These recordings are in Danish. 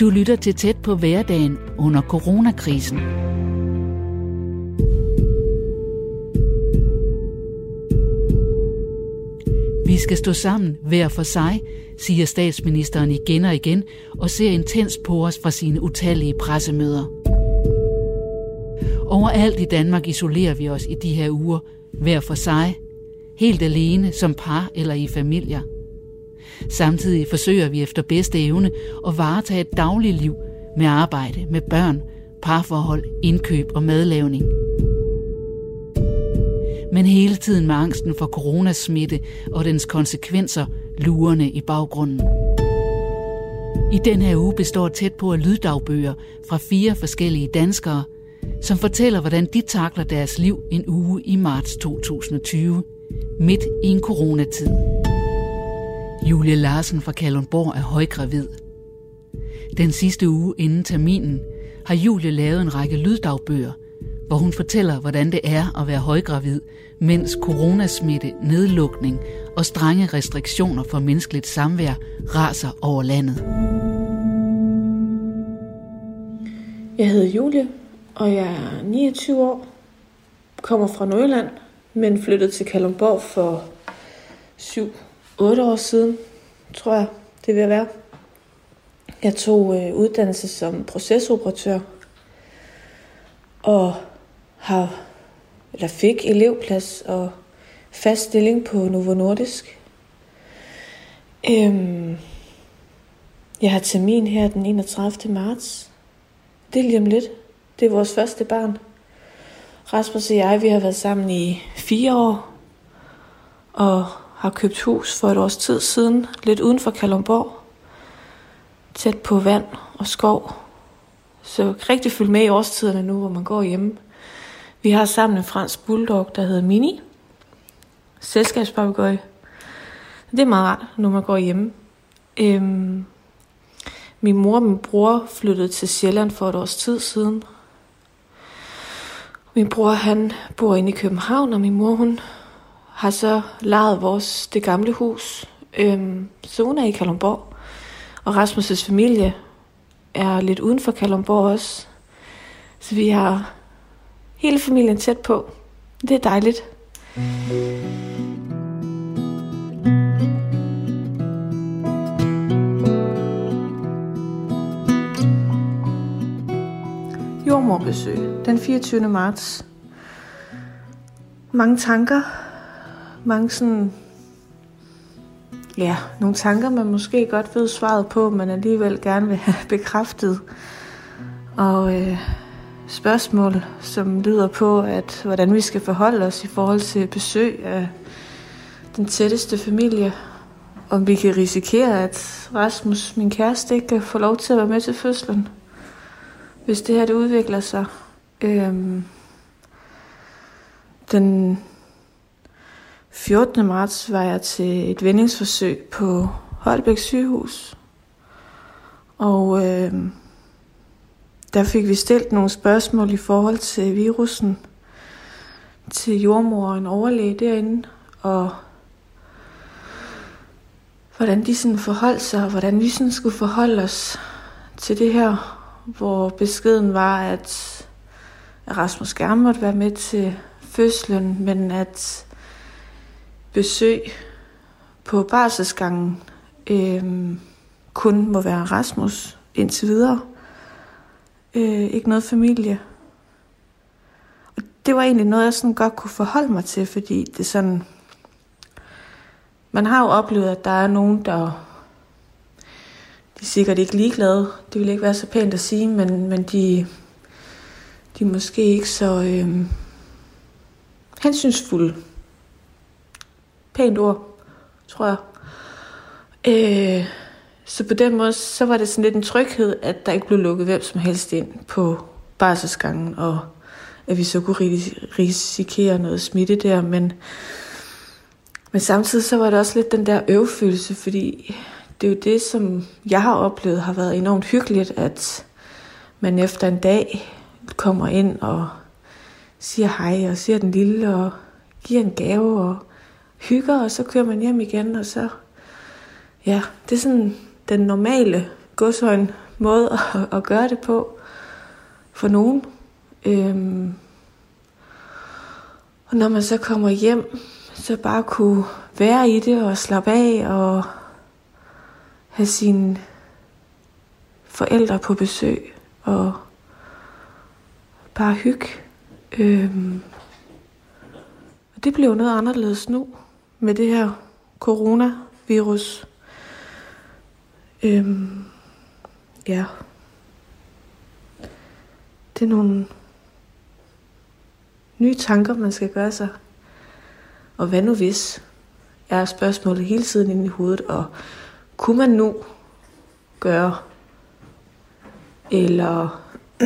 Du lytter til tæt på hverdagen under coronakrisen. Vi skal stå sammen hver for sig, siger statsministeren igen og igen, og ser intens på os fra sine utallige pressemøder. Overalt i Danmark isolerer vi os i de her uger, hver for sig, helt alene som par eller i familier. Samtidig forsøger vi efter bedste evne at varetage et dagligt liv med arbejde, med børn, parforhold, indkøb og madlavning. Men hele tiden med angsten for coronasmitte og dens konsekvenser lurende i baggrunden. I den her uge består tæt på af lyddagbøger fra fire forskellige danskere, som fortæller, hvordan de takler deres liv en uge i marts 2020, midt i en coronatid. Julie Larsen fra Kalundborg er højgravid. Den sidste uge inden terminen har Julie lavet en række lyddagbøger, hvor hun fortæller, hvordan det er at være højgravid, mens coronasmitte, nedlukning og strenge restriktioner for menneskeligt samvær raser over landet. Jeg hedder Julie, og jeg er 29 år, kommer fra Nordjylland, men flyttede til Kalundborg for 7-8 år siden, tror jeg, det vil være. Jeg tog øh, uddannelse som procesoperatør, og har, eller fik elevplads og fast stilling på Novo Nordisk. Øhm, jeg har termin her den 31. marts. Det er lige om lidt. Det er vores første barn. Rasmus og jeg, vi har været sammen i fire år, og har købt hus for et års tid siden, lidt uden for Kalundborg, tæt på vand og skov. Så rigtig følge med i årstiderne nu, hvor man går hjemme. Vi har sammen en fransk bulldog, der hedder Mini. Selskabspapagøj. Det er meget rart, når man går hjemme. Øhm, min mor og min bror flyttede til Sjælland for et års tid siden. Min bror han bor inde i København, og min mor hun har så lejet vores det gamle hus. Øhm, så hun er i Kalundborg. Og Rasmus' familie er lidt uden for Kalundborg også. Så vi har hele familien tæt på. Det er dejligt. Jordmorbesøg den 24. marts. Mange tanker. Mange sådan ja, nogle tanker, man måske godt ved svaret på, men alligevel gerne vil have bekræftet. Og øh, spørgsmål, som lyder på, at hvordan vi skal forholde os i forhold til besøg af den tætteste familie. Om vi kan risikere, at Rasmus, min kæreste, ikke kan få lov til at være med til fødslen, hvis det her det udvikler sig. Øhm, den 14. marts var jeg til et vendingsforsøg på Holbæk sygehus. Og øh, der fik vi stillet nogle spørgsmål i forhold til virussen til jordmor og en overlæge derinde, og hvordan de sådan forholdt sig, og hvordan vi sådan skulle forholde os til det her, hvor beskeden var, at Rasmus gerne måtte være med til fødslen, men at besøg på barselsgangen øh, kun må være Rasmus indtil videre. Øh, ikke noget familie. Og det var egentlig noget, jeg sådan godt kunne forholde mig til, fordi det sådan... Man har jo oplevet, at der er nogen, der... De er sikkert ikke ligeglade. Det vil ikke være så pænt at sige, men, men de, de er måske ikke så øh, hensynsfulde pænt ord, tror jeg. Øh, så på den måde, så var det sådan lidt en tryghed, at der ikke blev lukket hvem som helst ind på barselsgangen, og at vi så kunne risikere noget smitte der, men, men samtidig så var det også lidt den der øvfølelse, fordi det er jo det, som jeg har oplevet har været enormt hyggeligt, at man efter en dag kommer ind og siger hej og siger den lille og giver en gave og hygger, og så kører man hjem igen, og så, ja, det er sådan den normale godshøjn måde at, at gøre det på for nogen. Øhm, og når man så kommer hjem, så bare kunne være i det og slappe af og have sine forældre på besøg og bare hygge. Øhm, og det blev noget anderledes nu med det her coronavirus. Øhm, ja. Det er nogle nye tanker, man skal gøre sig. Og hvad nu hvis, er spørgsmålet hele tiden inde i hovedet, og kunne man nu gøre, eller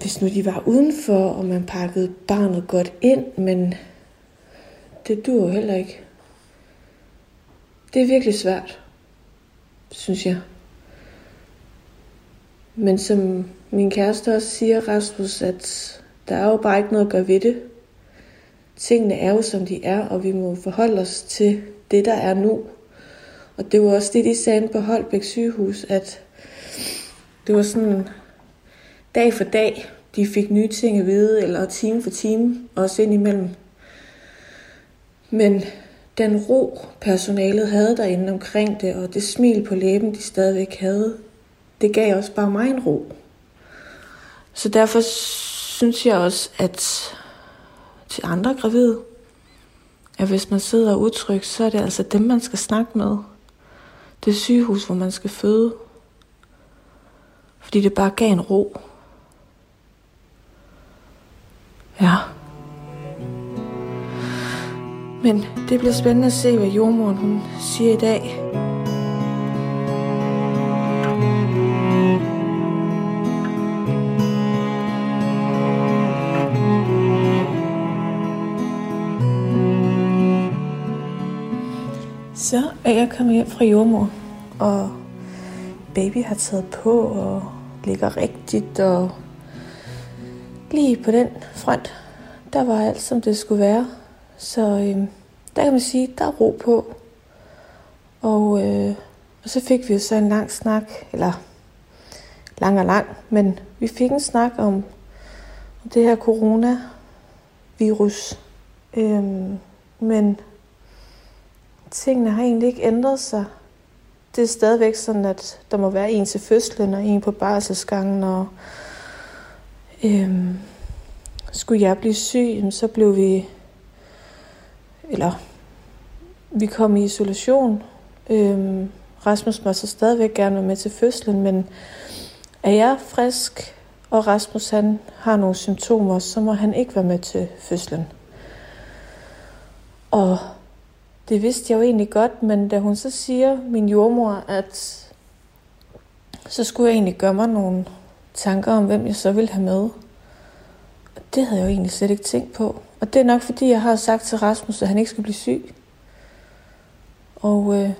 hvis nu de var udenfor, og man pakkede barnet godt ind, men det dur jo heller ikke. Det er virkelig svært, synes jeg. Men som min kæreste også siger, Rasmus, at der er jo bare ikke noget at gøre ved det. Tingene er jo, som de er, og vi må forholde os til det, der er nu. Og det var også det, de sagde på Holbæk sygehus, at det var sådan dag for dag, de fik nye ting at vide, eller time for time, også ind imellem. Men den ro, personalet havde derinde omkring det, og det smil på læben, de stadigvæk havde, det gav også bare mig en ro. Så derfor synes jeg også, at til andre gravide, at hvis man sidder utryg, så er det altså dem, man skal snakke med. Det sygehus, hvor man skal føde. Fordi det bare gav en ro. Ja. Men det bliver spændende at se, hvad jordmoren hun siger i dag. Så er jeg kommet hjem fra jordmor, og baby har taget på og ligger rigtigt, og lige på den front, der var alt, som det skulle være. Så øh, der kan man sige, der er ro på. Og, øh, og så fik vi jo så en lang snak, eller lang og lang, men vi fik en snak om, om det her coronavirus. Øh, men tingene har egentlig ikke ændret sig. Det er stadigvæk sådan, at der må være en til fødslen og en på barselsgangen, og øhm, skulle jeg blive syg, så blev vi, eller vi kom i isolation. Øhm, Rasmus må så stadigvæk gerne være med til fødslen, men er jeg frisk, og Rasmus han har nogle symptomer, så må han ikke være med til fødslen. Og det vidste jeg jo egentlig godt, men da hun så siger, min jordmor, at så skulle jeg egentlig gøre mig nogle tanker om, hvem jeg så ville have med. Og det havde jeg jo egentlig slet ikke tænkt på. Og det er nok fordi, jeg har sagt til Rasmus, at han ikke skal blive syg. Og øh,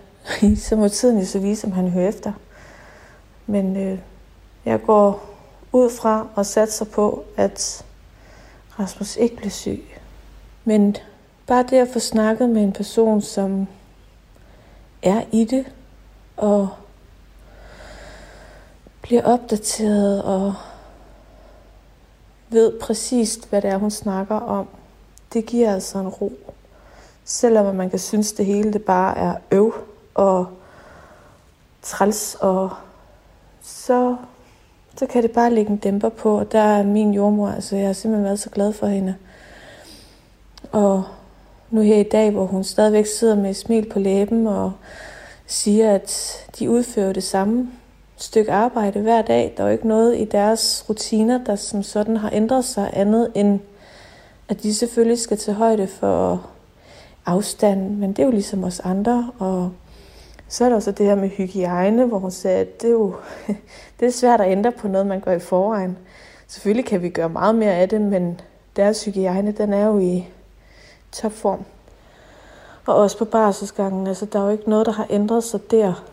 så må tiden jo så vise, om han hører efter. Men øh, jeg går ud fra og satser på, at Rasmus ikke bliver syg. Men Bare det at få snakket med en person, som er i det, og bliver opdateret og ved præcist, hvad det er, hun snakker om, det giver altså en ro. Selvom man kan synes, det hele det bare er øv og træls, og så, så kan det bare lægge en dæmper på, og der er min jordmor, altså jeg har simpelthen været så glad for hende. Og nu her i dag, hvor hun stadigvæk sidder med et smil på læben og siger, at de udfører det samme stykke arbejde hver dag. Der er jo ikke noget i deres rutiner, der som sådan har ændret sig andet end, at de selvfølgelig skal tage højde for afstand, men det er jo ligesom os andre, og så er der også det her med hygiejne, hvor hun sagde, at det er jo det er svært at ændre på noget, man gør i forvejen. Selvfølgelig kan vi gøre meget mere af det, men deres hygiejne, den er jo i topform. Og også på barselsgangen. Altså, der er jo ikke noget, der har ændret sig der.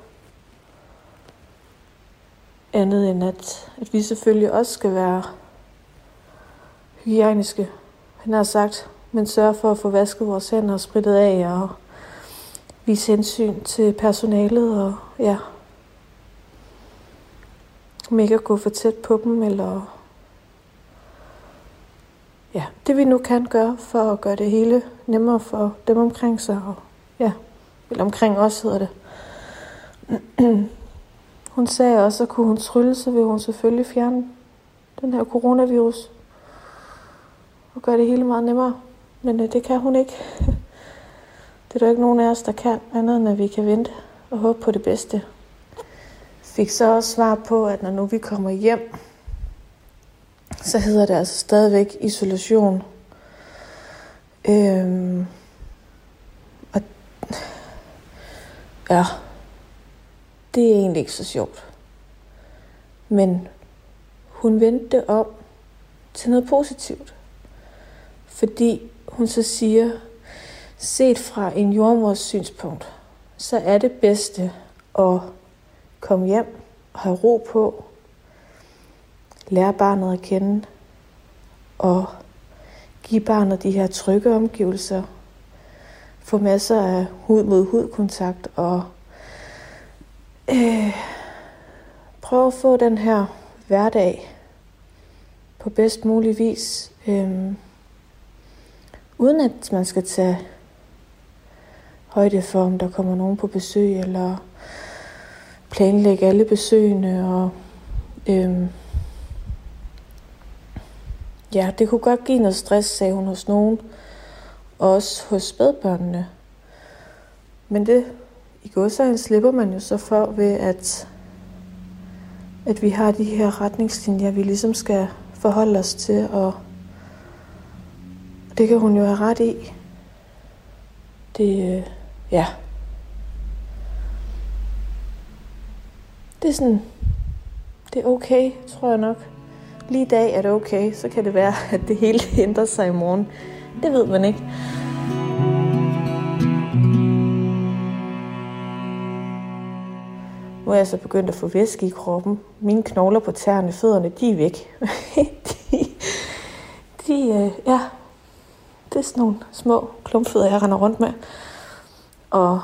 Andet end at, at vi selvfølgelig også skal være hygiejniske. Han har sagt men sørge for at få vasket vores hænder og spritet af og vise hensyn til personalet og ja, om ikke at gå for tæt på dem, eller ja, det vi nu kan gøre for at gøre det hele nemmere for dem omkring sig, og ja, eller omkring os hedder det. Hun sagde også, at kunne hun trylle, så ville hun selvfølgelig fjerne den her coronavirus og gøre det hele meget nemmere. Men øh, det kan hun ikke. det er der ikke nogen af os, der kan, andet end at vi kan vente og håbe på det bedste. Fik så også svar på, at når nu vi kommer hjem, så hedder det altså stadigvæk isolation. Øhm, og ja, det er egentlig ikke så sjovt. Men hun vendte det om til noget positivt. Fordi hun så siger, set fra en jordmors synspunkt, så er det bedste at komme hjem og have ro på, lære barnet at kende. Og give barnet de her trygge omgivelser, få masser af hud mod hud kontakt og øh, prøve at få den her hverdag på bedst mulig vis, øh, uden at man skal tage højde for, om der kommer nogen på besøg, eller planlægge alle besøgene, og øh, ja, det kunne godt give noget stress, sagde hun hos nogen, også hos spædbørnene. Men det i godsøjne slipper man jo så for ved, at, at vi har de her retningslinjer, vi ligesom skal forholde os til, og det kan hun jo have ret i. Det, øh, ja. Det er sådan, det er okay, tror jeg nok. Lige i dag er det okay, så kan det være, at det hele ændrer sig i morgen. Det ved man ikke. Nu er jeg så begyndt at få væske i kroppen. Mine knogler på tæerne, fødderne, de er væk. de, de øh, ja, det er sådan nogle små klumpfødder, jeg render rundt med. Og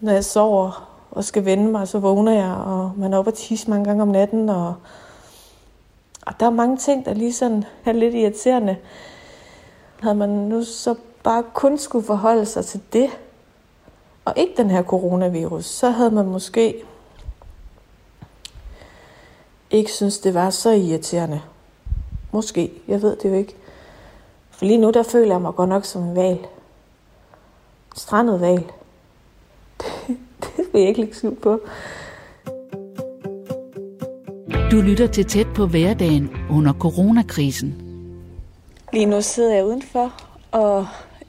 når jeg sover og skal vende mig, så vågner jeg, og man er oppe og tisse mange gange om natten. Og, og der er mange ting, der lige sådan er lidt irriterende. Havde man nu så bare kun skulle forholde sig til det, og ikke den her coronavirus, så havde man måske ikke synes, det var så irriterende. Måske, jeg ved det jo ikke. For lige nu, der føler jeg mig godt nok som en val. Strandet val. Det, det vil jeg ikke lægge på. Du lytter til tæt på hverdagen under coronakrisen. Lige nu sidder jeg udenfor, og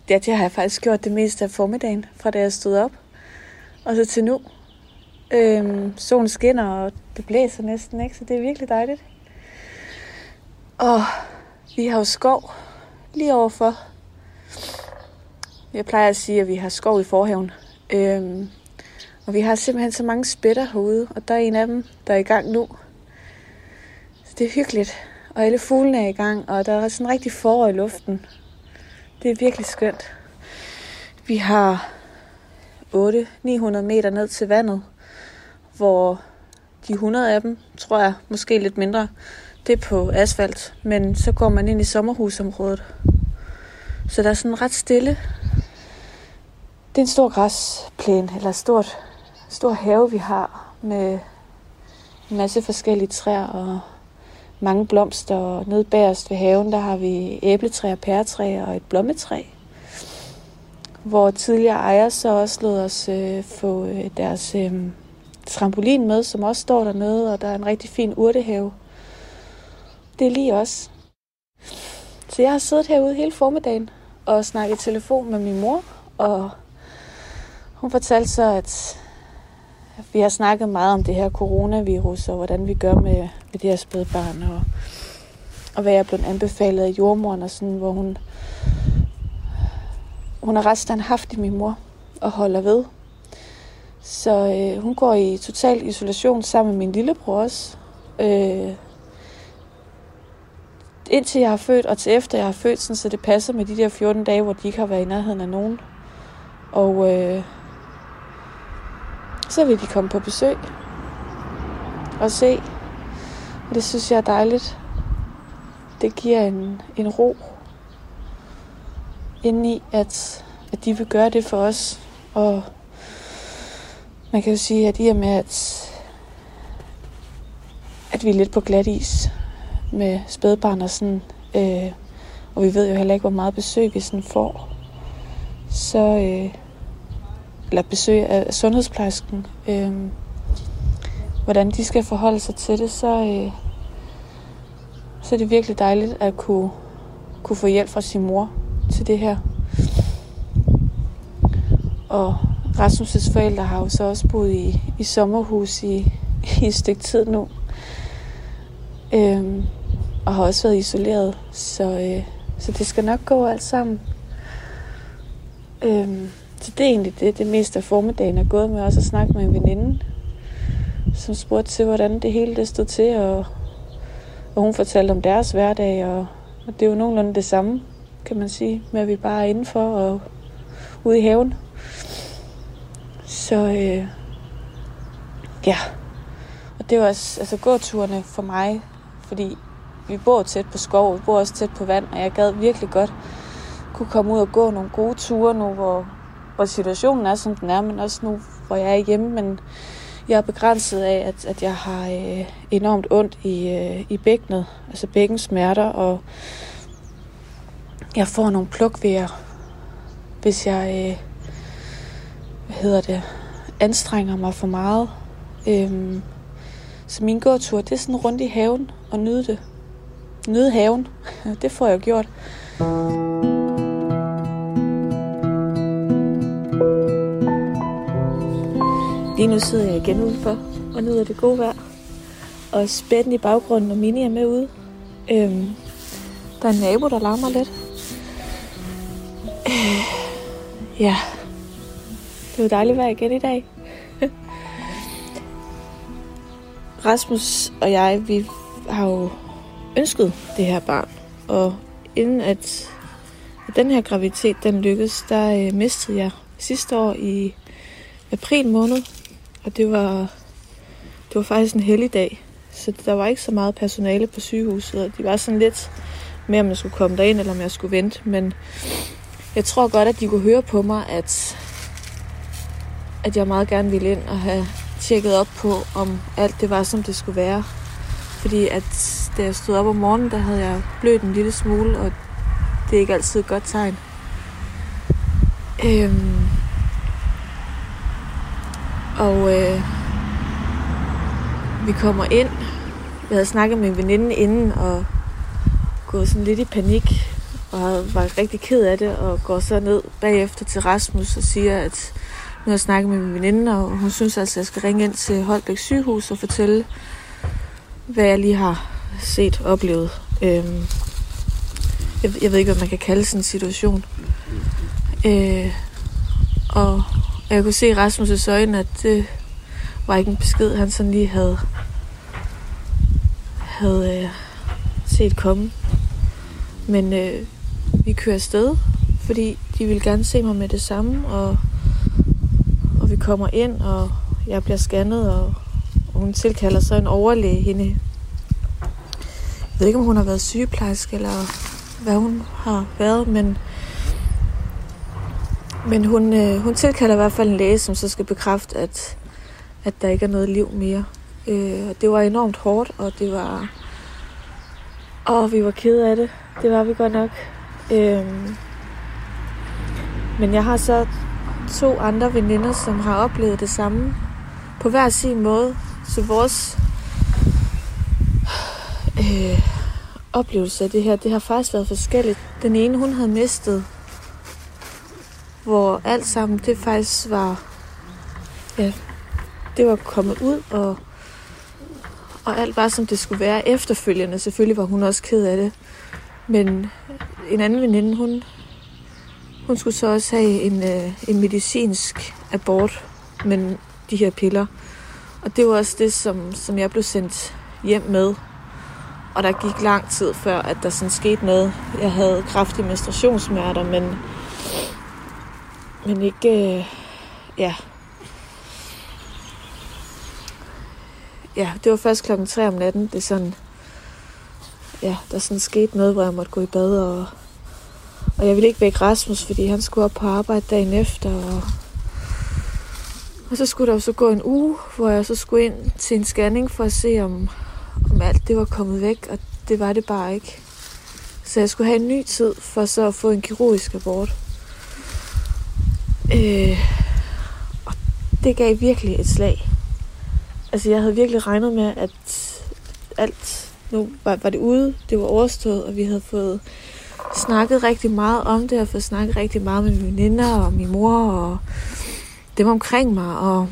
ja, det har jeg faktisk gjort det meste af formiddagen, fra da jeg stod op. Og så til nu. Øhm, solen skinner, og det blæser næsten, ikke? så det er virkelig dejligt. Og vi har jo skov lige overfor. Jeg plejer at sige, at vi har skov i forhaven. Øhm, og vi har simpelthen så mange spætter herude, og der er en af dem, der er i gang nu. Det er hyggeligt. Og alle fuglene er i gang, og der er sådan rigtig forår i luften. Det er virkelig skønt. Vi har 800-900 meter ned til vandet, hvor de 100 af dem, tror jeg, måske lidt mindre, det er på asfalt. Men så går man ind i sommerhusområdet. Så der er sådan ret stille. Det er en stor græsplæne, eller stort, stor have, vi har, med en masse forskellige træer og mange blomster. Og nede bagerst ved haven, der har vi æbletræer, pæretræer og et blommetræ. Hvor tidligere ejer så også lod os øh, få øh, deres øh, trampolin med, som også står dernede, og der er en rigtig fin urtehave. Det er lige os. Så jeg har siddet herude hele formiddagen og snakket telefon med min mor, og hun fortalte så, at vi har snakket meget om det her coronavirus, og hvordan vi gør med, med det her spædbarn, og, og hvad jeg er blevet anbefalet af jordmoren, og sådan, hvor hun, hun er ret standhaftig, min mor, og holder ved. Så øh, hun går i total isolation sammen med min lillebror også. Øh, indtil jeg har født, og til efter jeg har født, sådan, så det passer med de der 14 dage, hvor de ikke har været i nærheden af nogen. Og øh, så vil de komme på besøg og se. Og det synes jeg er dejligt. Det giver en, en ro indeni, at, at de vil gøre det for os. Og man kan jo sige, at i og med, at, at vi er lidt på glat is med spædbarn og sådan, øh, og vi ved jo heller ikke, hvor meget besøg vi sådan får, så, øh, eller besøg af sundhedsplejersken, øh, hvordan de skal forholde sig til det, så, øh, så er det virkelig dejligt at kunne, kunne få hjælp fra sin mor til det her. Og Rasmus' forældre har jo så også boet i, i sommerhus i, i et stykke tid nu. Øhm, og har også været isoleret, så, øh, så det skal nok gå alt sammen. Øhm, så det er egentlig det, det meste af formiddagen er gået med også at snakke med en veninde, som spurgte til, hvordan det hele det stod til, og, og hun fortalte om deres hverdag, og, og det er jo nogenlunde det samme, kan man sige, med at vi bare er indenfor og ude i haven. Så øh, ja, og det var også, altså gåturene for mig, fordi vi bor tæt på skov, vi bor også tæt på vand, og jeg gad virkelig godt kunne komme ud og gå nogle gode ture nu, hvor, hvor situationen er, som den er, men også nu, hvor jeg er hjemme, men jeg er begrænset af, at, at jeg har øh, enormt ondt i, øh, i bækkenet, altså bækkensmerter, og jeg får nogle plukvejer, hvis jeg, øh, hvad hedder det, anstrenger mig for meget. Øhm, så min gåtur, det er sådan rundt i haven og nyde det. Nyde haven. det får jeg gjort. Lige nu sidder jeg igen udenfor og nyder det gode vejr. Og spænden i baggrunden, og Mini er med ude. Øhm, der er en nabo, der larmer lidt. Øh, ja, det var dejligt vejr igen i dag. Rasmus og jeg, vi har jo ønsket det her barn. Og inden at, at den her graviditet den lykkedes, der øh, mistede jeg sidste år i april måned. Og det var, det var faktisk en heldig dag. Så der var ikke så meget personale på sygehuset, og de var sådan lidt med, om jeg skulle komme derind, eller om jeg skulle vente. Men jeg tror godt, at de kunne høre på mig, at, at jeg meget gerne ville ind og have tjekket op på, om alt det var, som det skulle være. Fordi at da jeg stod op om morgenen, der havde jeg blødt en lille smule, og det er ikke altid et godt tegn. Øhm, og øh, vi kommer ind. Jeg havde snakket med en veninde inden, og gået sådan lidt i panik, og var rigtig ked af det, og går så ned bagefter til Rasmus og siger, at nu har jeg snakket med min veninde, og hun synes altså, at jeg skal ringe ind til Holbæk sygehus og fortælle, hvad jeg lige har set og oplevet. Øhm, jeg, jeg ved ikke, hvad man kan kalde sådan en situation. Øh, og jeg kunne se i Rasmus' øjne, at det var ikke en besked, han sådan lige havde, havde øh, set komme. Men øh, vi kører afsted, fordi de vil gerne se mig med det samme, og, og vi kommer ind, og jeg bliver scannet, og, og hun tilkalder så en overlæge hende. Jeg ved ikke, om hun har været sygeplejerske, eller hvad hun har været, men, men hun, øh, hun tilkalder i hvert fald en læge, som så skal bekræfte, at, at der ikke er noget liv mere. Øh, og det var enormt hårdt, og det var... Og vi var kede af det. Det var vi godt nok. Øh, men jeg har så to andre veninder, som har oplevet det samme på hver sin måde. Så vores øh, oplevelse af det her, det har faktisk været forskelligt. Den ene, hun havde mistet, hvor alt sammen, det faktisk var, ja, det var kommet ud, og, og alt var, som det skulle være efterfølgende. Selvfølgelig var hun også ked af det. Men en anden veninde, hun, hun skulle så også have en, øh, en medicinsk abort med de her piller. Og det var også det, som, som jeg blev sendt hjem med. og der gik lang tid før, at der sådan skete noget. Jeg havde kraftige menstruationssmerter, men, men ikke... Øh, ja. Ja, det var først klokken 3 om natten, det sådan... Ja, der sådan skete noget, hvor jeg måtte gå i bad, og, og jeg ville ikke vække Rasmus, fordi han skulle op på arbejde dagen efter, og og så skulle der jo så gå en uge, hvor jeg så skulle ind til en scanning for at se, om, om alt det var kommet væk, og det var det bare ikke. Så jeg skulle have en ny tid for så at få en kirurgisk abort. Øh, og det gav virkelig et slag. Altså jeg havde virkelig regnet med, at alt nu var, var det ude, det var overstået, og vi havde fået snakket rigtig meget om det, og fået snakket rigtig meget med mine veninder og min mor og dem omkring mig, og,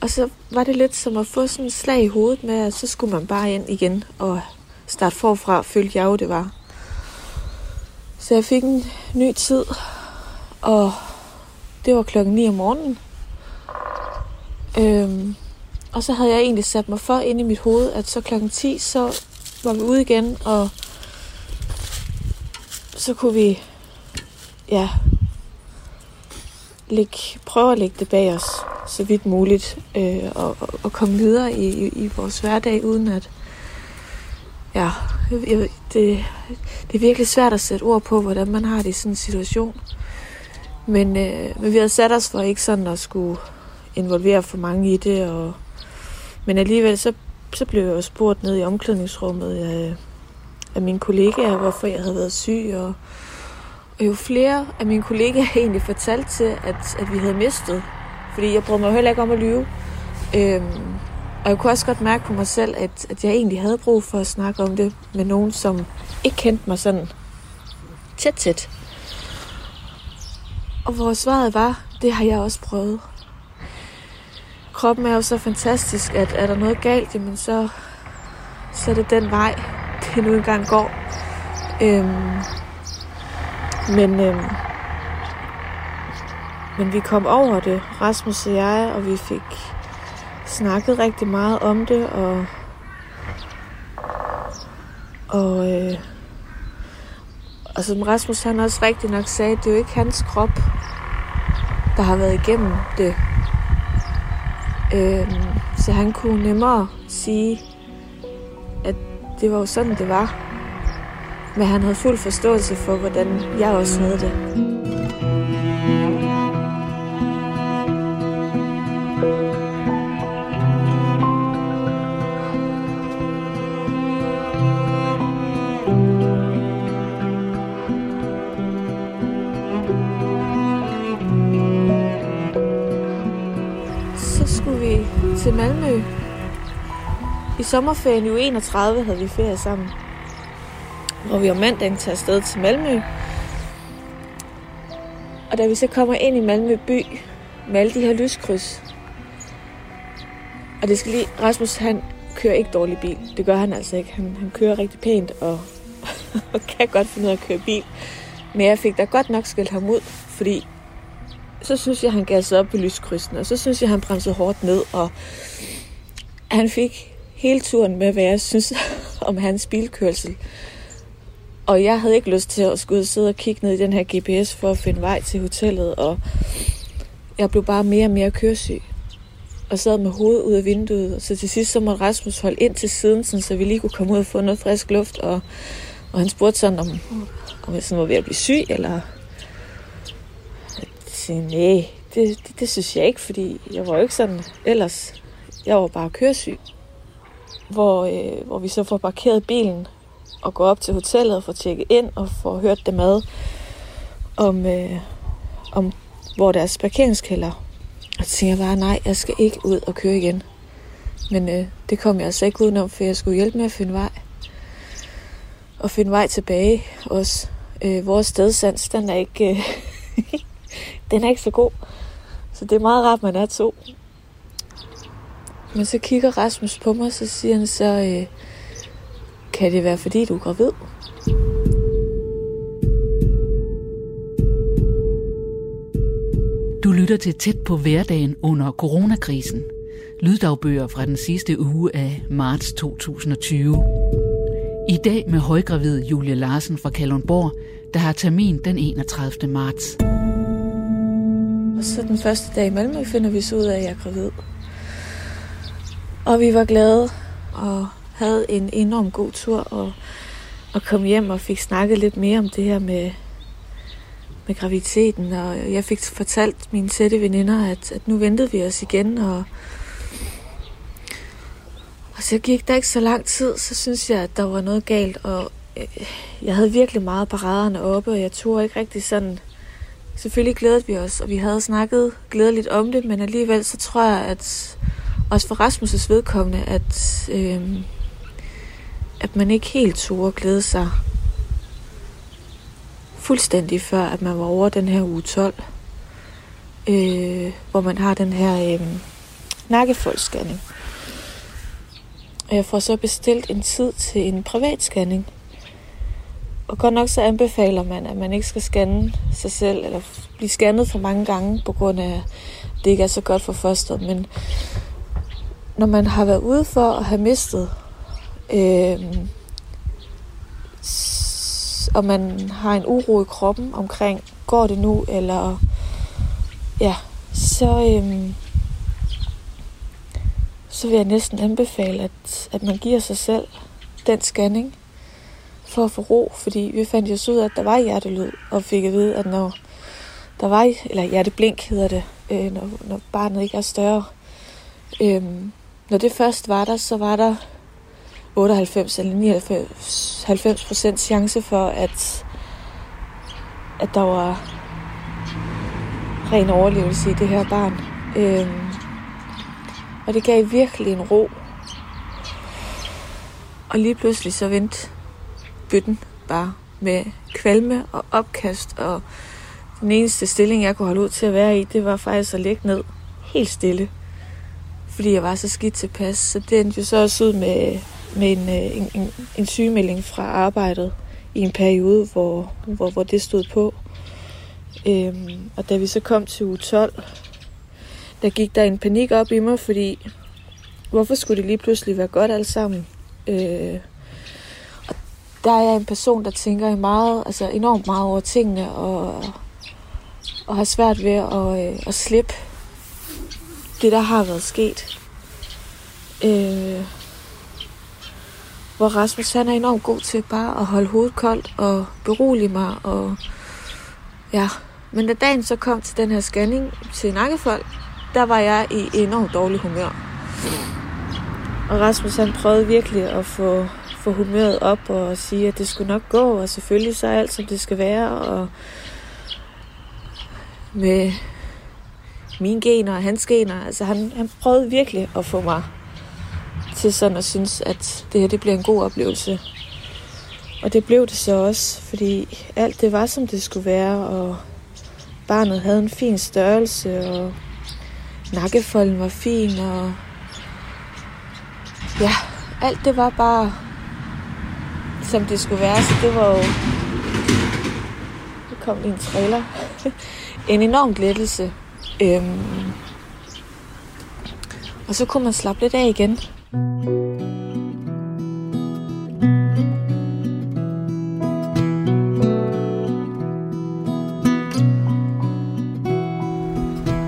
og så var det lidt som at få sådan et slag i hovedet med, at så skulle man bare ind igen og starte forfra, følte jeg jo, det var. Så jeg fik en ny tid, og det var klokken 9 om morgenen. Øhm, og så havde jeg egentlig sat mig for ind i mit hoved, at så klokken 10, så var vi ude igen, og så kunne vi ja, lægge, prøve at lægge det bag os, så vidt muligt, øh, og, og, og komme videre i, i, i vores hverdag, uden at, ja, jeg, det, det er virkelig svært at sætte ord på, hvordan man har det i sådan en situation. Men, øh, men vi havde sat os for ikke sådan at skulle involvere for mange i det, og, men alligevel så, så blev jeg jo spurgt ned i omklædningsrummet af, af mine kollegaer, hvorfor jeg havde været syg, og og jo flere af mine kollegaer egentlig fortalte til, at, at vi havde mistet. Fordi jeg brød mig heller ikke om at lyve. Øhm, og jeg kunne også godt mærke på mig selv, at, at jeg egentlig havde brug for at snakke om det med nogen, som ikke kendte mig sådan tæt tæt. Og hvor svaret var, det har jeg også prøvet. Kroppen er jo så fantastisk, at er der noget galt, jamen så, så er det den vej, det nu engang går. Øhm, men, øhm, men vi kom over det, Rasmus og jeg, og vi fik snakket rigtig meget om det, og, og, øh, og som Rasmus han også rigtig nok sagde, det er jo ikke hans krop, der har været igennem det. Øhm, så han kunne nemmere sige, at det var jo sådan, det var. Men han havde fuld forståelse for, hvordan jeg også havde det. Sommerferien i 31 havde vi ferie sammen hvor vi om mandagen tager afsted til Malmø. Og da vi så kommer ind i Malmø by med alle de her lyskryds, og det skal lige, Rasmus han kører ikke dårlig bil. Det gør han altså ikke. Han, han kører rigtig pænt og, og kan godt finde ud af at køre bil. Men jeg fik da godt nok skældt ham ud, fordi så synes jeg, han gassede op på lyskrydsen, og så synes jeg, han bremsede hårdt ned, og han fik hele turen med, hvad jeg synes om hans bilkørsel. Og jeg havde ikke lyst til at skulle sidde og kigge ned i den her GPS for at finde vej til hotellet, og jeg blev bare mere og mere køresyg. Og sad med hovedet ud af vinduet, så til sidst så måtte Rasmus holde ind til siden, sådan, så vi lige kunne komme ud og få noget frisk luft, og, og han spurgte sådan, om, om jeg sådan var ved at blive syg, eller... Jeg sagde, nej, det, det, det synes jeg ikke, fordi jeg var jo ikke sådan ellers. Jeg var bare køresyg. Hvor, øh, hvor vi så får parkeret bilen og gå op til hotellet og får tjekket ind og få hørt dem ad om, øh, om hvor deres parkeringskælder. Og så tænker jeg bare, nej, jeg skal ikke ud og køre igen. Men øh, det kom jeg altså ikke udenom, for jeg skulle hjælpe med at finde vej. Og finde vej tilbage også. Øh, vores stedsans, den er ikke, øh, den er ikke så god. Så det er meget rart, man er to. Men så kigger Rasmus på mig, så siger han så, øh, kan det være, fordi du er gravid? Du lytter til tæt på hverdagen under coronakrisen. Lyddagbøger fra den sidste uge af marts 2020. I dag med højgravid Julie Larsen fra Kalundborg, der har termin den 31. marts. Og så den første dag i Malmø finder vi så ud af, at jeg er gravid. Og vi var glade og havde en enorm god tur og, og kom hjem og fik snakket lidt mere om det her med, med graviditeten. Og jeg fik fortalt mine tætte veninder, at, at nu ventede vi os igen. Og, og så gik der ikke så lang tid, så synes jeg, at der var noget galt. Og jeg havde virkelig meget paraderne oppe, og jeg tog ikke rigtig sådan... Selvfølgelig glædede vi os, og vi havde snakket glædeligt om det, men alligevel så tror jeg, at også for Rasmus' vedkommende, at, øh, at man ikke helt tog at glæde sig fuldstændig før, at man var over den her uge 12, øh, hvor man har den her øh, nakkefoldsscanning. Og jeg får så bestilt en tid til en privat scanning. Og godt nok så anbefaler man, at man ikke skal scanne sig selv, eller blive scannet for mange gange, på grund af, at det ikke er så godt for fosteret. Men når man har været ude for at have mistet, øh, og man har en uro i kroppen omkring, går det nu, eller ja, så, øh, så vil jeg næsten anbefale, at, at man giver sig selv den scanning for at få ro, fordi vi fandt jo så ud af, at der var hjertelyd, og fik at vide, at når der var, eller hjerteblink hedder det, øh, når, når barnet ikke er større, øh, når det først var der, så var der 98 eller 99 90 procent chance for, at, at der var ren overlevelse i det her barn. Øhm, og det gav virkelig en ro. Og lige pludselig så vendte bøtten bare med kvalme og opkast, og den eneste stilling, jeg kunne holde ud til at være i, det var faktisk at ligge ned helt stille fordi jeg var så skidt tilpas. Så det endte jo så også ud med, med en, øh, en, en, en sygemelding fra arbejdet i en periode, hvor, hvor, hvor det stod på. Øhm, og da vi så kom til uge 12, der gik der en panik op i mig, fordi hvorfor skulle det lige pludselig være godt alt sammen? Øh, og der er jeg en person, der tænker meget, altså enormt meget over tingene, og, og har svært ved at, øh, at slippe det, der har været sket. Øh, hvor Rasmus han er enormt god til bare at holde hovedet koldt og berolige mig. Og, ja. Men da dagen så kom til den her scanning til nakkefolk, der var jeg i enormt dårlig humør. Og Rasmus han prøvede virkelig at få, få humøret op og sige, at det skulle nok gå, og selvfølgelig så er alt, som det skal være. Og med mine gener og hans gener. Altså han, han prøvede virkelig at få mig til sådan at synes, at det her det bliver en god oplevelse. Og det blev det så også, fordi alt det var, som det skulle være, og barnet havde en fin størrelse, og nakkefolden var fin, og ja, alt det var bare, som det skulle være. Så det var jo, det kom i en trailer, en enorm lettelse. Øhm, og så kunne man slappe lidt af igen.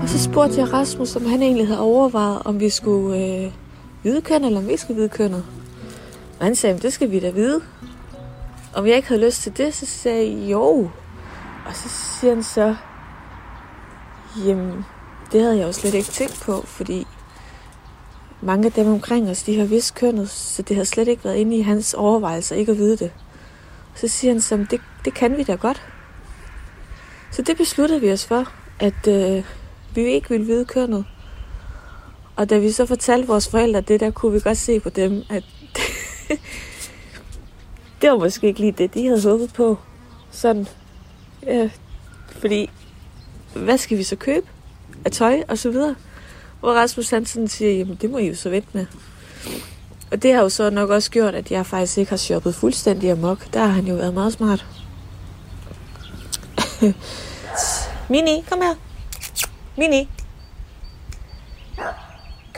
Og så spurgte jeg Rasmus, om han egentlig havde overvejet, om vi skulle øh, videkønne, eller om vi skulle videkønne. Og han sagde, det skal vi da vide. Om jeg ikke havde lyst til det, så sagde jeg, jo. Og så siger han så, Jamen, det havde jeg jo slet ikke tænkt på, fordi mange af dem omkring os, de har vist kønnet, så det har slet ikke været inde i hans overvejelser ikke at vide det. Så siger han så, det, det kan vi da godt. Så det besluttede vi os for, at øh, vi ikke ville vide kønnet. Og da vi så fortalte vores forældre det, der kunne vi godt se på dem, at det var måske ikke lige det, de havde håbet på. Sådan, ja, fordi hvad skal vi så købe af tøj og så videre. Hvor Rasmus Hansen siger, jamen det må I jo så vente med. Og det har jo så nok også gjort, at jeg faktisk ikke har shoppet fuldstændig amok. Der har han jo været meget smart. Mini, kom her. Mini.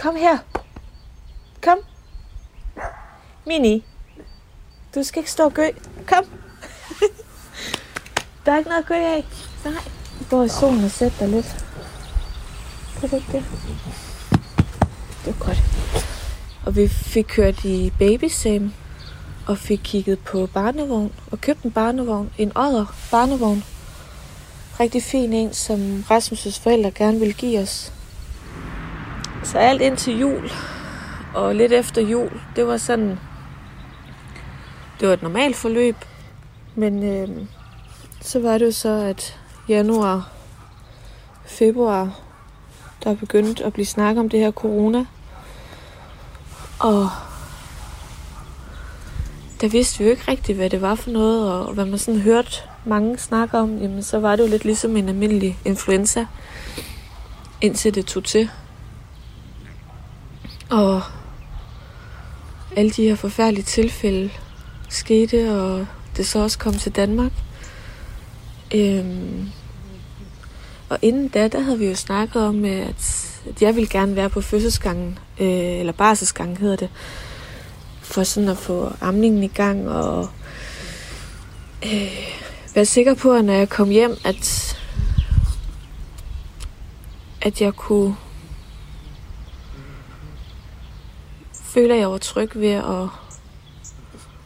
Kom her. Kom. Mini. Du skal ikke stå og gø. Kom. der er ikke noget at gø af. Nej. Gå i solen og sæt dig lidt. Kan du ikke det? Det var godt. Og vi fik kørt i babysam og fik kigget på barnevogn og købt en barnevogn. En odder barnevogn. Rigtig fin en, som Rasmus' forældre gerne ville give os. Så alt ind til jul og lidt efter jul, det var sådan, det var et normalt forløb, men øh, så var det jo så, at januar, februar, der begyndte at blive snakket om det her corona. Og der vidste vi jo ikke rigtigt, hvad det var for noget, og hvad man sådan hørte mange snakke om, jamen så var det jo lidt ligesom en almindelig influenza, indtil det tog til. Og alle de her forfærdelige tilfælde skete, og det så også kom til Danmark. Øhm, og inden da, der havde vi jo snakket om, at, at jeg ville gerne være på fødselsgangen, øh, eller barselsgangen hedder det, for sådan at få amningen i gang, og øh, være sikker på, at når jeg kom hjem, at, at jeg kunne føle, at jeg var tryg ved at,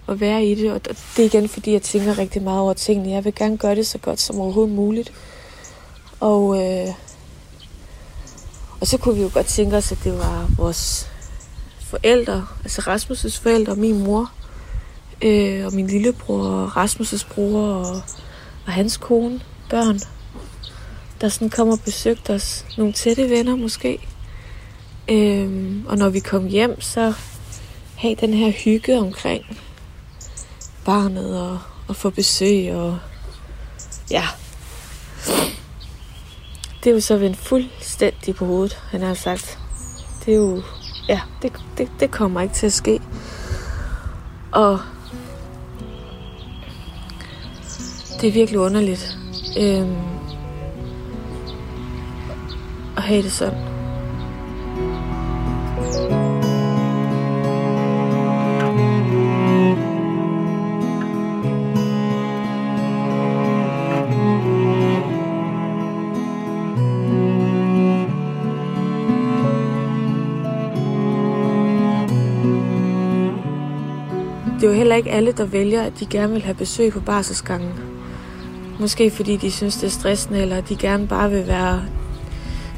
at være i det. Og det er igen, fordi jeg tænker rigtig meget over tingene. Jeg vil gerne gøre det så godt som overhovedet muligt. Og, øh, og så kunne vi jo godt tænke os, at det var vores forældre, altså Rasmus' forældre og min mor, øh, og min lillebror, og Rasmus' bror og, og hans kone, børn, der sådan kom og besøgte os. Nogle tætte venner måske. Øh, og når vi kom hjem, så have den her hygge omkring barnet og, og få besøg og ja, det er jo så vendt fuldstændig på hovedet, han har sagt. Det er jo, ja, det, det, det kommer ikke til at ske. Og det er virkelig underligt øhm, at have det sådan. Heller ikke alle, der vælger, at de gerne vil have besøg på barselsgangen. Måske fordi de synes, det er stressende, eller de gerne bare vil være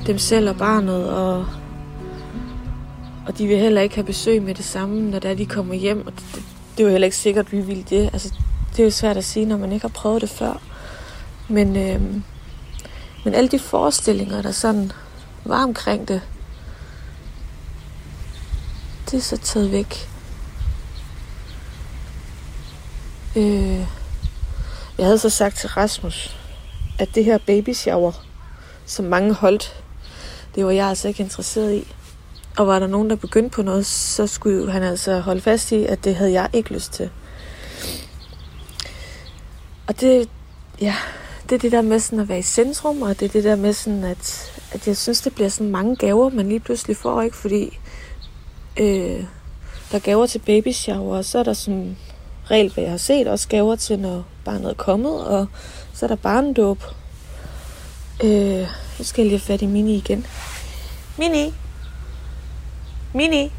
dem selv og barnet, og, og de vil heller ikke have besøg med det samme, når der de kommer hjem. Og det, det, det er jo heller ikke sikkert, at vi vil det. Altså, det er jo svært at sige, når man ikke har prøvet det før. Men, øh, men alle de forestillinger, der sådan var omkring det, det er så taget væk. Øh, jeg havde så sagt til Rasmus, at det her baby shower, som mange holdt, det var jeg altså ikke interesseret i. Og var der nogen, der begyndte på noget, så skulle han altså holde fast i, at det havde jeg ikke lyst til. Og det, ja, det er det der med sådan at være i centrum, og det er det der med sådan, at, at jeg synes, det bliver sådan mange gaver, man lige pludselig får, ikke? Fordi øh, der er gaver til baby shower, og så er der sådan regel, hvad jeg har set, også gaver til, når barnet er kommet, og så er der barndåb. Øh, nu skal jeg lige have fat i Mini igen. Mini! Mini!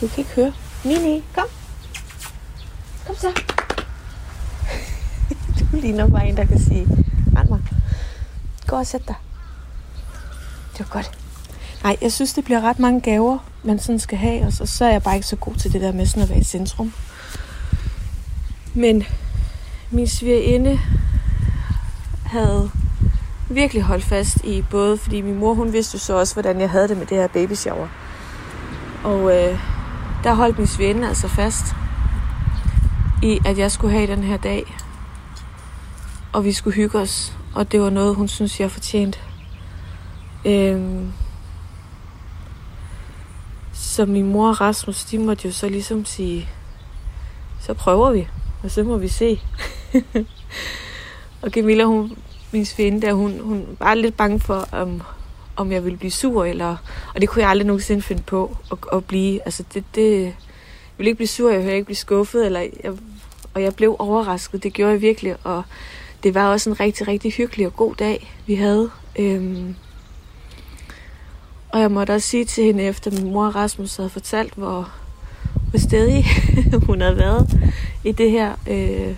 Du kan ikke høre. Mini, kom! Kom så! du ligner bare en, der kan sige, rend mig. Gå og sæt dig. Det var godt. Nej, jeg synes, det bliver ret mange gaver, man sådan skal have, og så, så er jeg bare ikke så god til det der med sådan at være i centrum. Men min svigerinde havde virkelig holdt fast i både, fordi min mor, hun vidste jo så også, hvordan jeg havde det med det her baby shower. Og øh, der holdt min svigerinde altså fast i, at jeg skulle have den her dag. Og vi skulle hygge os. Og det var noget, hun synes, jeg fortjente. Øhm, så min mor og Rasmus, de måtte jo så ligesom sige, så prøver vi, og så må vi se. og Camilla, hun, min svinde der, hun, hun var lidt bange for, om, om jeg ville blive sur, eller, og det kunne jeg aldrig nogensinde finde på at, at blive. Altså det, det, jeg ville ikke blive sur, jeg ville ikke blive skuffet, eller jeg, og jeg blev overrasket. Det gjorde jeg virkelig, og det var også en rigtig, rigtig hyggelig og god dag, vi havde. Øhm, og jeg måtte også sige til hende, efter min mor Rasmus havde fortalt, hvor, hvor stedig hun havde været i det her, øh,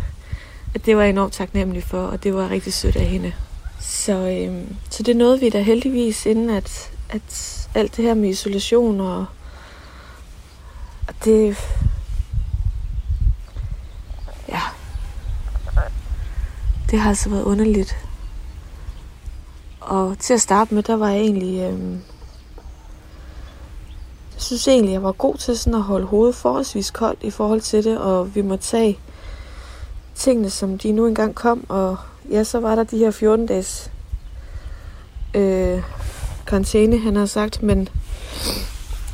at det var jeg enormt taknemmelig for, og det var rigtig sødt af hende. Så, øh, så det nåede vi da heldigvis, inden at, at alt det her med isolation og, og det... Ja. Det har altså været underligt. Og til at starte med, der var jeg egentlig... Øh, synes egentlig, jeg var god til sådan at holde hovedet forholdsvis koldt i forhold til det, og vi må tage tingene, som de nu engang kom, og ja, så var der de her 14 dages øh, karantæne, han har sagt, men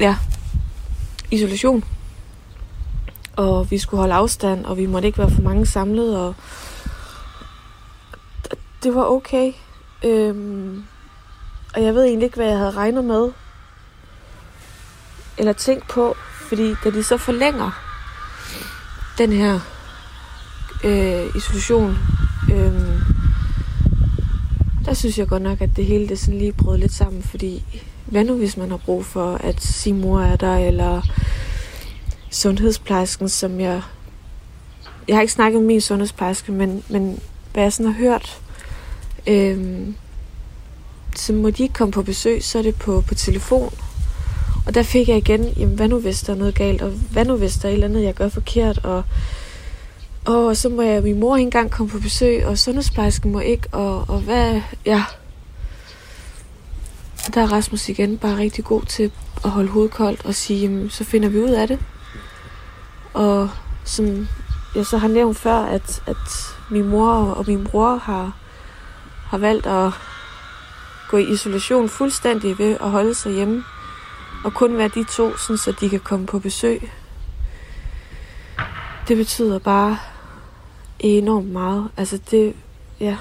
ja, isolation. Og vi skulle holde afstand, og vi måtte ikke være for mange samlet, og det var okay. Øhm, og jeg ved egentlig ikke, hvad jeg havde regnet med, eller tænkt på, fordi da de så forlænger den her øh, isolation, øh, der synes jeg godt nok, at det hele det sådan lige brød lidt sammen, fordi hvad nu hvis man har brug for, at sin mor er der, eller sundhedsplejersken, som jeg... Jeg har ikke snakket med min sundhedsplejerske, men, men hvad jeg sådan har hørt, øh, så må de ikke komme på besøg, så er det på, på telefon. Og der fik jeg igen, jamen hvad nu hvis der er noget galt, og hvad nu hvis der er et eller andet, jeg gør forkert, og og så må jeg, min mor ikke engang komme på besøg, og sundhedsplejersken må ikke, og, og hvad, ja. Der er Rasmus igen bare rigtig god til at holde hovedet koldt og sige, jamen, så finder vi ud af det. Og som jeg så har nævnt før, at, at min mor og min bror har, har valgt at gå i isolation fuldstændig ved at holde sig hjemme. Og kun være de to, sådan, så de kan komme på besøg. Det betyder bare enormt meget. Altså det, ja.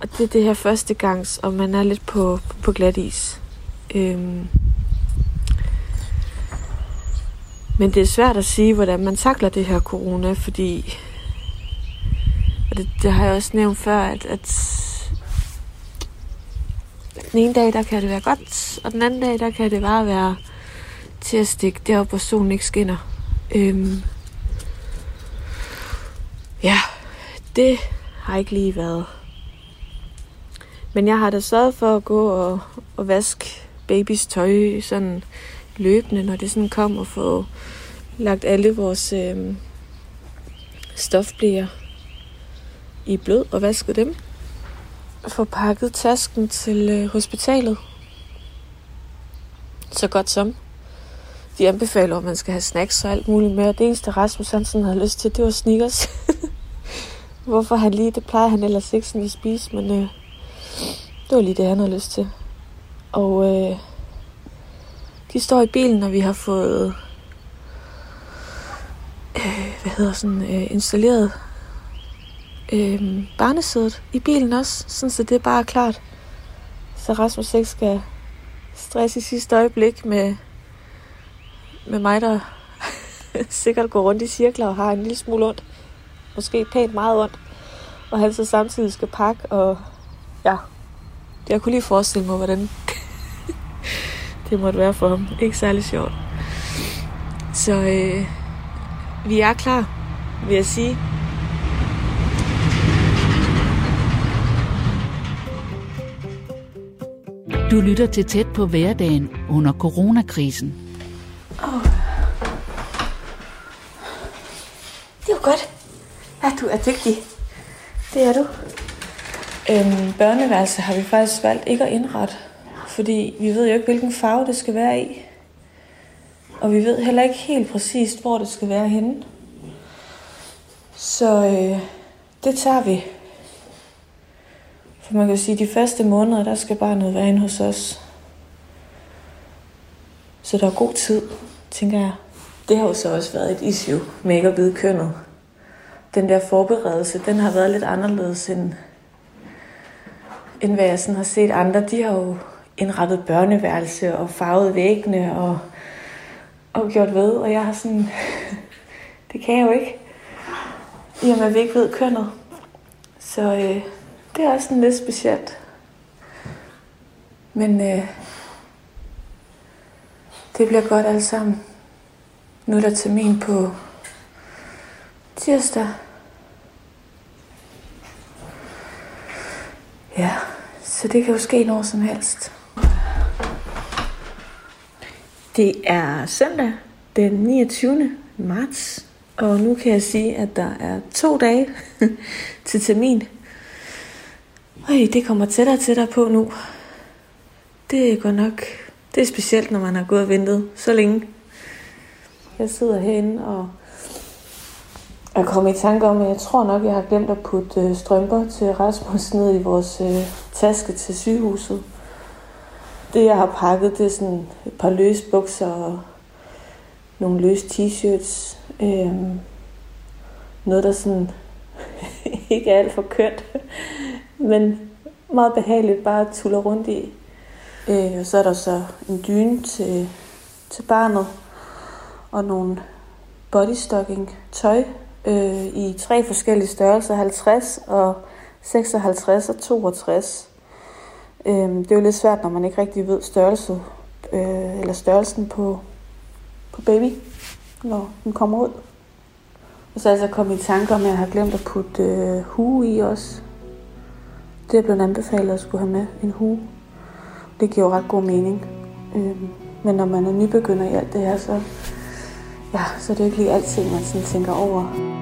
Og det er det her første gangs, og man er lidt på, på glat is. Øhm. Men det er svært at sige, hvordan man takler det her corona, fordi og det, det har jeg også nævnt før, at, at den ene dag, der kan det være godt, og den anden dag, der kan det bare være til at stikke derop, hvor solen ikke skinner. Øhm, ja, det har ikke lige været. Men jeg har da sørget for at gå og, og vaske babys tøj sådan løbende, når det sådan kom, og få lagt alle vores øh, stofblæer i blød og vasket dem. Få pakket tasken til øh, hospitalet. Så godt som. De anbefaler, at man skal have snacks og alt muligt med. Og det eneste Rasmus Hansen havde lyst til, det var sneakers. Hvorfor han lige, det plejer han ellers ikke sådan at spise, men øh, det var lige det, han havde lyst til. Og øh, de står i bilen, og vi har fået øh, hvad hedder sådan, øh, installeret øh, barnesædet i bilen også, sådan så det er bare klart. Så Rasmus ikke skal stress i sidste øjeblik med, med mig, der sikkert går rundt i cirkler og har en lille smule ondt. Måske pænt meget ondt. Og han så samtidig skal pakke, og ja, jeg kunne lige forestille mig, hvordan det måtte være for ham. Ikke særlig sjovt. Så øh, vi er klar, vil jeg sige. Du lytter til tæt på hverdagen under coronakrisen. Oh. Det er jo godt. Ja, du er dygtig. Det er du. Øhm, børneværelse har vi faktisk valgt ikke at indrette, fordi vi ved jo ikke, hvilken farve det skal være i. Og vi ved heller ikke helt præcist, hvor det skal være henne. Så øh, det tager vi. For man kan sige, at de første måneder, der skal barnet være inde hos os. Så der er god tid, tænker jeg. Det har jo så også været et issue med ikke at vide kønnet. Den der forberedelse, den har været lidt anderledes end, end hvad jeg sådan har set andre. De har jo indrettet børneværelse og farvet væggene og og gjort ved, og jeg har sådan, det kan jeg jo ikke, i og med at vi ikke ved kønnet. Så øh, det er også sådan lidt specielt. Men øh, det bliver godt alt sammen. Nu er der termin på tirsdag. Ja, så det kan jo ske når som helst. Det er søndag den 29. marts, og nu kan jeg sige, at der er to dage til termin. Øj, det kommer tættere og tættere på nu. Det går nok, det er specielt, når man har gået og ventet så længe. Jeg sidder herinde og er kommet i tanke om, at jeg tror nok, jeg har glemt at putte øh, strømper til Rasmus ned i vores øh, taske til sygehuset. Det, jeg har pakket, det er sådan et par løse bukser og nogle løse t-shirts. Øh, noget, der sådan ikke er alt for kønt, men meget behageligt bare at tulle rundt i. Øh, og så er der så en dyne til, til barnet, og nogle bodystocking tøj øh, i tre forskellige størrelser, 50 og 56 og 62. Øh, det er jo lidt svært, når man ikke rigtig ved størrelse, øh, eller størrelsen på, på baby, når den kommer ud. Og så er jeg så kommet i tanke om, at jeg har glemt at putte øh, hue i også. Det er blevet anbefalet at skulle have med en hue. Det giver jo ret god mening. Øh, men når man er nybegynder i alt det her, så, ja, så det er det ikke lige alting, man sådan tænker over.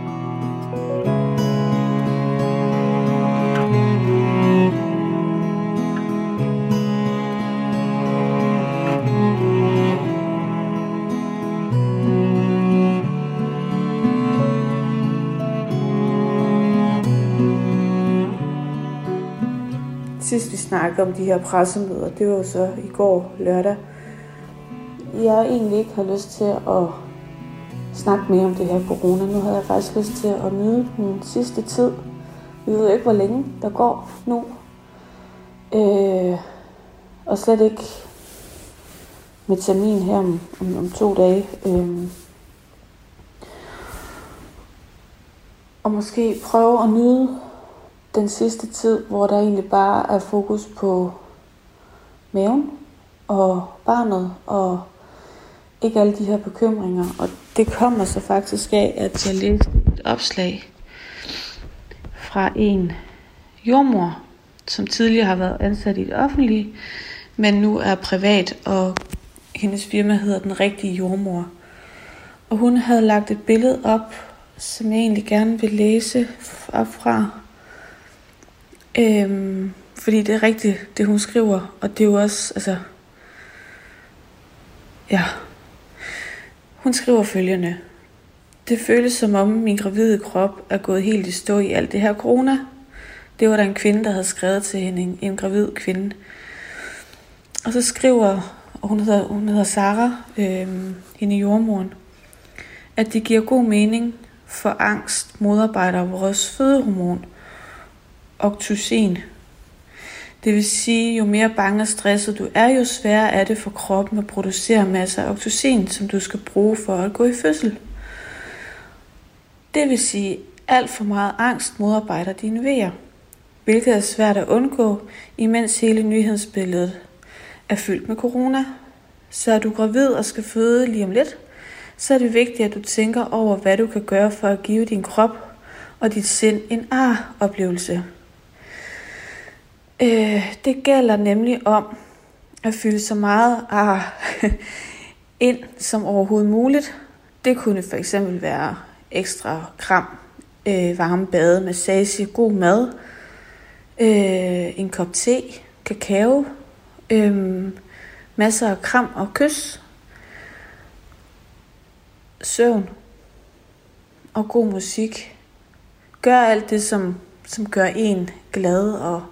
Snakke om de her pressemøder, det var jo så i går lørdag. Jeg egentlig ikke har lyst til at snakke mere om det her corona. Nu havde jeg faktisk lyst til at nyde den sidste tid. Vi ved jo ikke, hvor længe der går nu. Øh, og slet ikke med termin her om, om, om to dage. Øh, og måske prøve at nyde den sidste tid, hvor der egentlig bare er fokus på maven og barnet og ikke alle de her bekymringer. Og det kommer så faktisk af, at jeg læste et opslag fra en jordmor, som tidligere har været ansat i det offentlige, men nu er privat, og hendes firma hedder Den Rigtige Jordmor. Og hun havde lagt et billede op, som jeg egentlig gerne vil læse op fra, Øhm, fordi det er rigtigt, det hun skriver, og det er jo også, altså, ja, hun skriver følgende. Det føles som om min gravide krop er gået helt i stå i alt det her corona. Det var der en kvinde, der havde skrevet til hende, en, en gravid kvinde. Og så skriver, og hun hedder, hun hedder Sara, øhm, hende jordmoren, at det giver god mening for angst modarbejder vores fødehormon – oxytocin. Det vil sige, jo mere bange og stresset du er, jo sværere er det for kroppen at producere masser af oxytocin, som du skal bruge for at gå i fødsel. Det vil sige, alt for meget angst modarbejder dine vejer, hvilket er svært at undgå, imens hele nyhedsbilledet er fyldt med corona. Så er du gravid og skal føde lige om lidt, så er det vigtigt, at du tænker over, hvad du kan gøre for at give din krop og dit sind en ar-oplevelse. Øh, det gælder nemlig om at fylde så meget af ah, ind som overhovedet muligt. Det kunne for eksempel være ekstra kram, øh, varme bade, massage, god mad, øh, en kop te, kakao, øh, masser af kram og kys, søvn og god musik. Gør alt det, som, som gør en glad og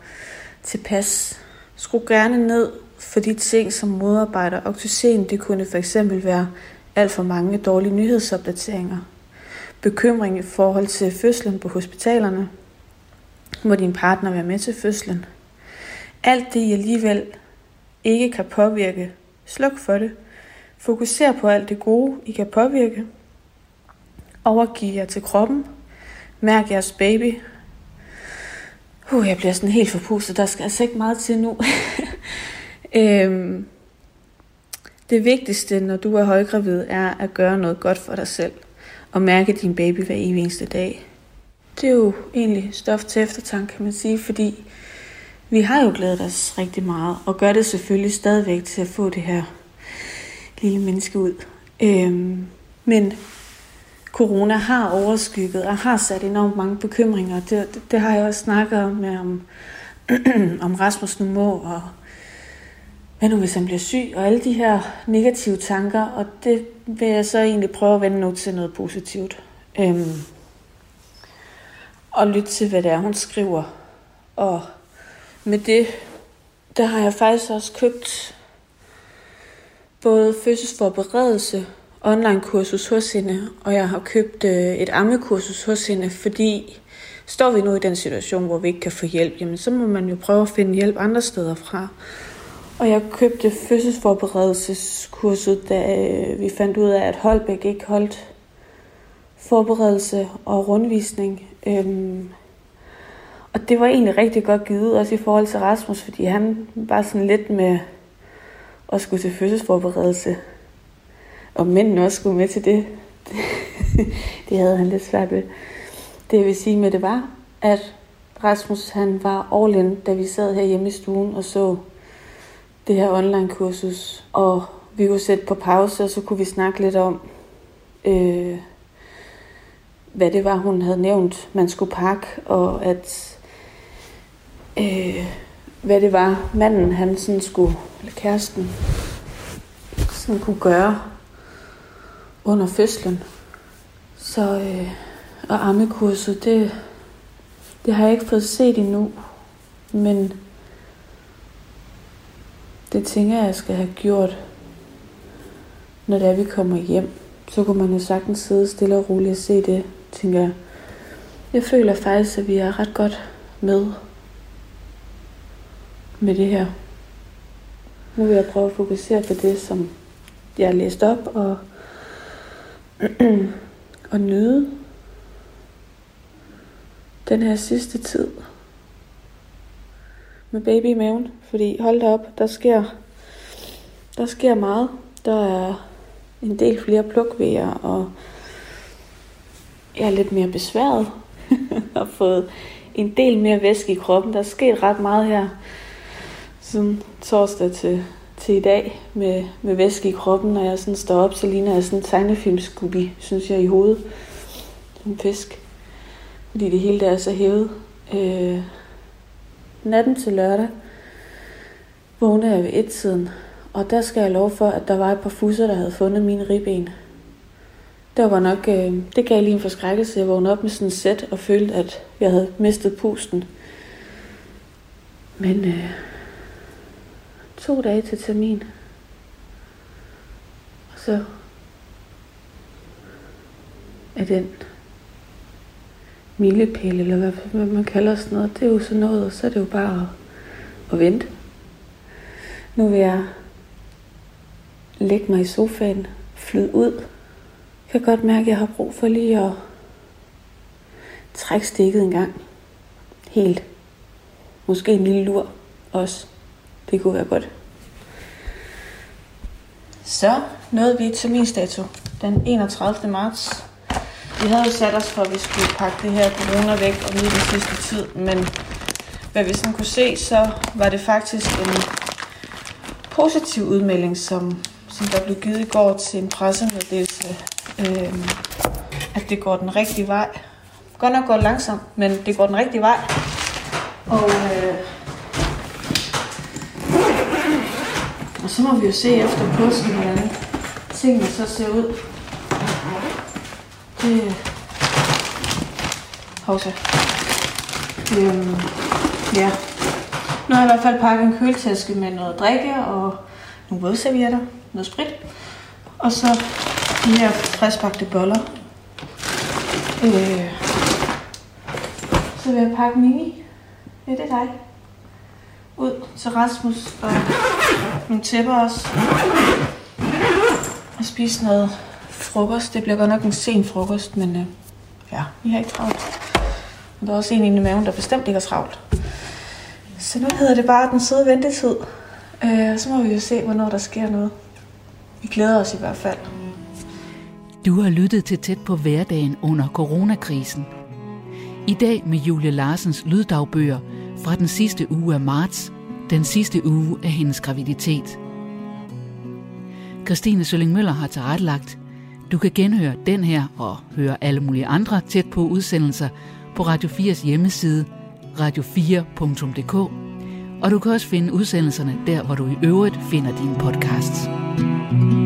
tilpas. Skru gerne ned for de ting, som modarbejder oxytocin. Det kunne for eksempel være alt for mange dårlige nyhedsopdateringer. Bekymring i forhold til fødslen på hospitalerne. Må din partner være med til fødslen? Alt det I alligevel ikke kan påvirke, sluk for det. Fokuser på alt det gode, I kan påvirke. Overgiv jer til kroppen. Mærk jeres baby. Uh, jeg bliver sådan helt forpustet. Der skal altså ikke meget til nu. øhm, det vigtigste, når du er højgravid, er at gøre noget godt for dig selv. Og mærke din baby hver eneste dag. Det er jo egentlig stof til eftertanke, kan man sige, fordi vi har jo glædet os rigtig meget, og gør det selvfølgelig stadigvæk til at få det her lille menneske ud. Øhm, men corona har overskygget og har sat enormt mange bekymringer. Det, det, det har jeg også snakket med om, om Rasmus nu må, og hvad nu hvis han bliver syg, og alle de her negative tanker, og det vil jeg så egentlig prøve at vende nu til noget positivt. Øhm, og lytte til, hvad det er, hun skriver. Og med det, der har jeg faktisk også købt både fødselsforberedelse, online-kursus hos hende, og jeg har købt øh, et ammekursus hos hende, fordi står vi nu i den situation, hvor vi ikke kan få hjælp, jamen så må man jo prøve at finde hjælp andre steder fra. Og jeg købte fødselsforberedelseskurset, da øh, vi fandt ud af, at Holbæk ikke holdt forberedelse og rundvisning. Øhm, og det var egentlig rigtig godt givet, også i forhold til Rasmus, fordi han var sådan lidt med at skulle til fødselsforberedelse. Og mændene også skulle med til det. det havde han lidt svært ved. Det jeg vil sige med det var, at Rasmus han var all in, da vi sad her hjemme i stuen og så det her online kursus. Og vi kunne sætte på pause, og så kunne vi snakke lidt om, øh, hvad det var, hun havde nævnt, man skulle pakke, og at øh, hvad det var, manden han sådan skulle, eller kæresten, sådan kunne gøre under fødslen. Så, øh, og ammekurset, det, det har jeg ikke fået set endnu, men det tænker jeg, jeg skal have gjort, når det er, vi kommer hjem. Så kunne man jo sagtens sidde stille og roligt og se det, tænker jeg. Jeg føler faktisk, at vi er ret godt med med det her. Nu vil jeg prøve at fokusere på det, som jeg har læst op, og, og nyde den her sidste tid med baby i maven. Fordi hold da op, der sker, der sker meget. Der er en del flere plukvejer, og jeg er lidt mere besværet og fået en del mere væske i kroppen. Der er sket ret meget her siden torsdag til, til i dag med, med væske i kroppen. Når jeg sådan står op, så ligner jeg sådan en tegnefilmskubi, synes jeg, i hovedet. Som fisk. Fordi det hele der er så hævet. Øh, natten til lørdag vågnede jeg ved et tiden. Og der skal jeg lov for, at der var et par fusser, der havde fundet mine ribben. Det var nok, øh, det gav lige en forskrækkelse. Jeg vågnede op med sådan et sæt og følte, at jeg havde mistet pusten. Men øh, to dage til termin. Og så er den milepæl, eller hvad, hvad man kalder sådan noget, det er jo sådan noget, og så er det jo bare at, at vente. Nu vil jeg lægge mig i sofaen, flyde ud. Jeg kan godt mærke, at jeg har brug for lige at trække stikket en gang. Helt. Måske en lille lur også. Det kunne være godt. Så nåede vi til min dato den 31. marts. Vi havde jo sat os for, at vi skulle pakke det her corona væk og nyde den sidste tid, men hvad vi sådan kunne se, så var det faktisk en positiv udmelding, som, som der blev givet i går til en pressemeddelelse, øh, at det går den rigtige vej. Godt nok går langsomt, men det går den rigtige vej. Og øh, Og så må vi jo se efter påsken, hvordan tingene så ser ud. Det... Hovsa. Øhm, ja. Nu har jeg i hvert fald pakket en køletaske med noget drikke og nogle vådservietter, noget sprit. Og så de her friskbagte boller. Øh, så vil jeg pakke Mimi. Ja, det er dig ud til Rasmus og nogle tæpper også. spise noget frokost. Det bliver godt nok en sen frokost, men øh, ja, vi har ikke travlt. Og der er også en inde i maven, der bestemt ikke er travlt. Så nu hedder det bare den søde ventetid. Øh, så må vi jo se, hvornår der sker noget. Vi glæder os i hvert fald. Du har lyttet til tæt på hverdagen under coronakrisen. I dag med Julie Larsens lyddagbøger fra den sidste uge af marts, den sidste uge af hendes graviditet. Christine Sølling Møller har tilrettelagt. Du kan genhøre den her og høre alle mulige andre tæt på udsendelser på Radio 4's hjemmeside radio4.dk. Og du kan også finde udsendelserne der, hvor du i øvrigt finder dine podcasts. thank you